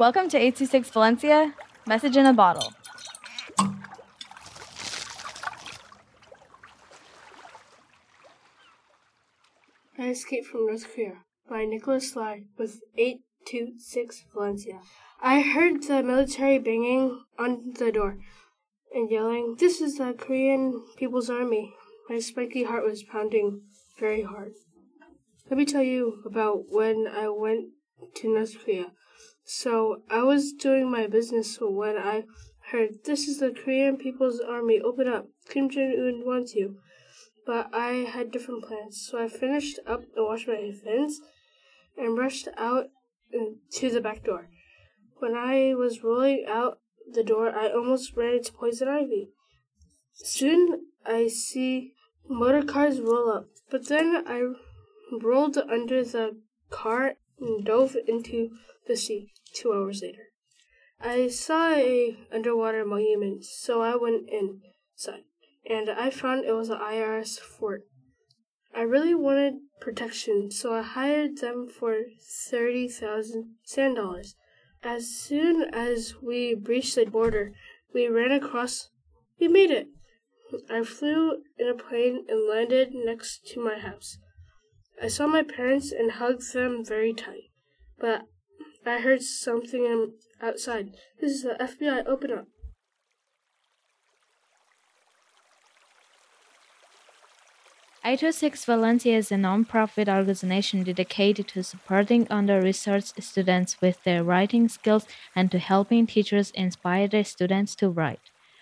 Welcome to 826 Valencia, message in a bottle. I Escaped from North Korea by Nicholas Sly with 826 Valencia. I heard the military banging on the door and yelling, This is the Korean People's Army. My spiky heart was pounding very hard. Let me tell you about when I went to North Korea. So I was doing my business when I heard, This is the Korean People's Army. Open up. Kim Jong Un wants you but I had different plans. So I finished up and washed my hands and rushed out to the back door. When I was rolling out the door, I almost ran into poison ivy. Soon I see motor cars roll up, but then I rolled under the car and dove into the sea two hours later. I saw a underwater monument, so I went inside and I found it was an IRS fort. I really wanted protection, so I hired them for 30,000 sand dollars. As soon as we breached the border, we ran across. We made it! I flew in a plane and landed next to my house. I saw my parents and hugged them very tight. But I heard something outside. This is the FBI. Open up. 826 Valencia is a non-profit organization dedicated to supporting under-researched students with their writing skills and to helping teachers inspire their students to write.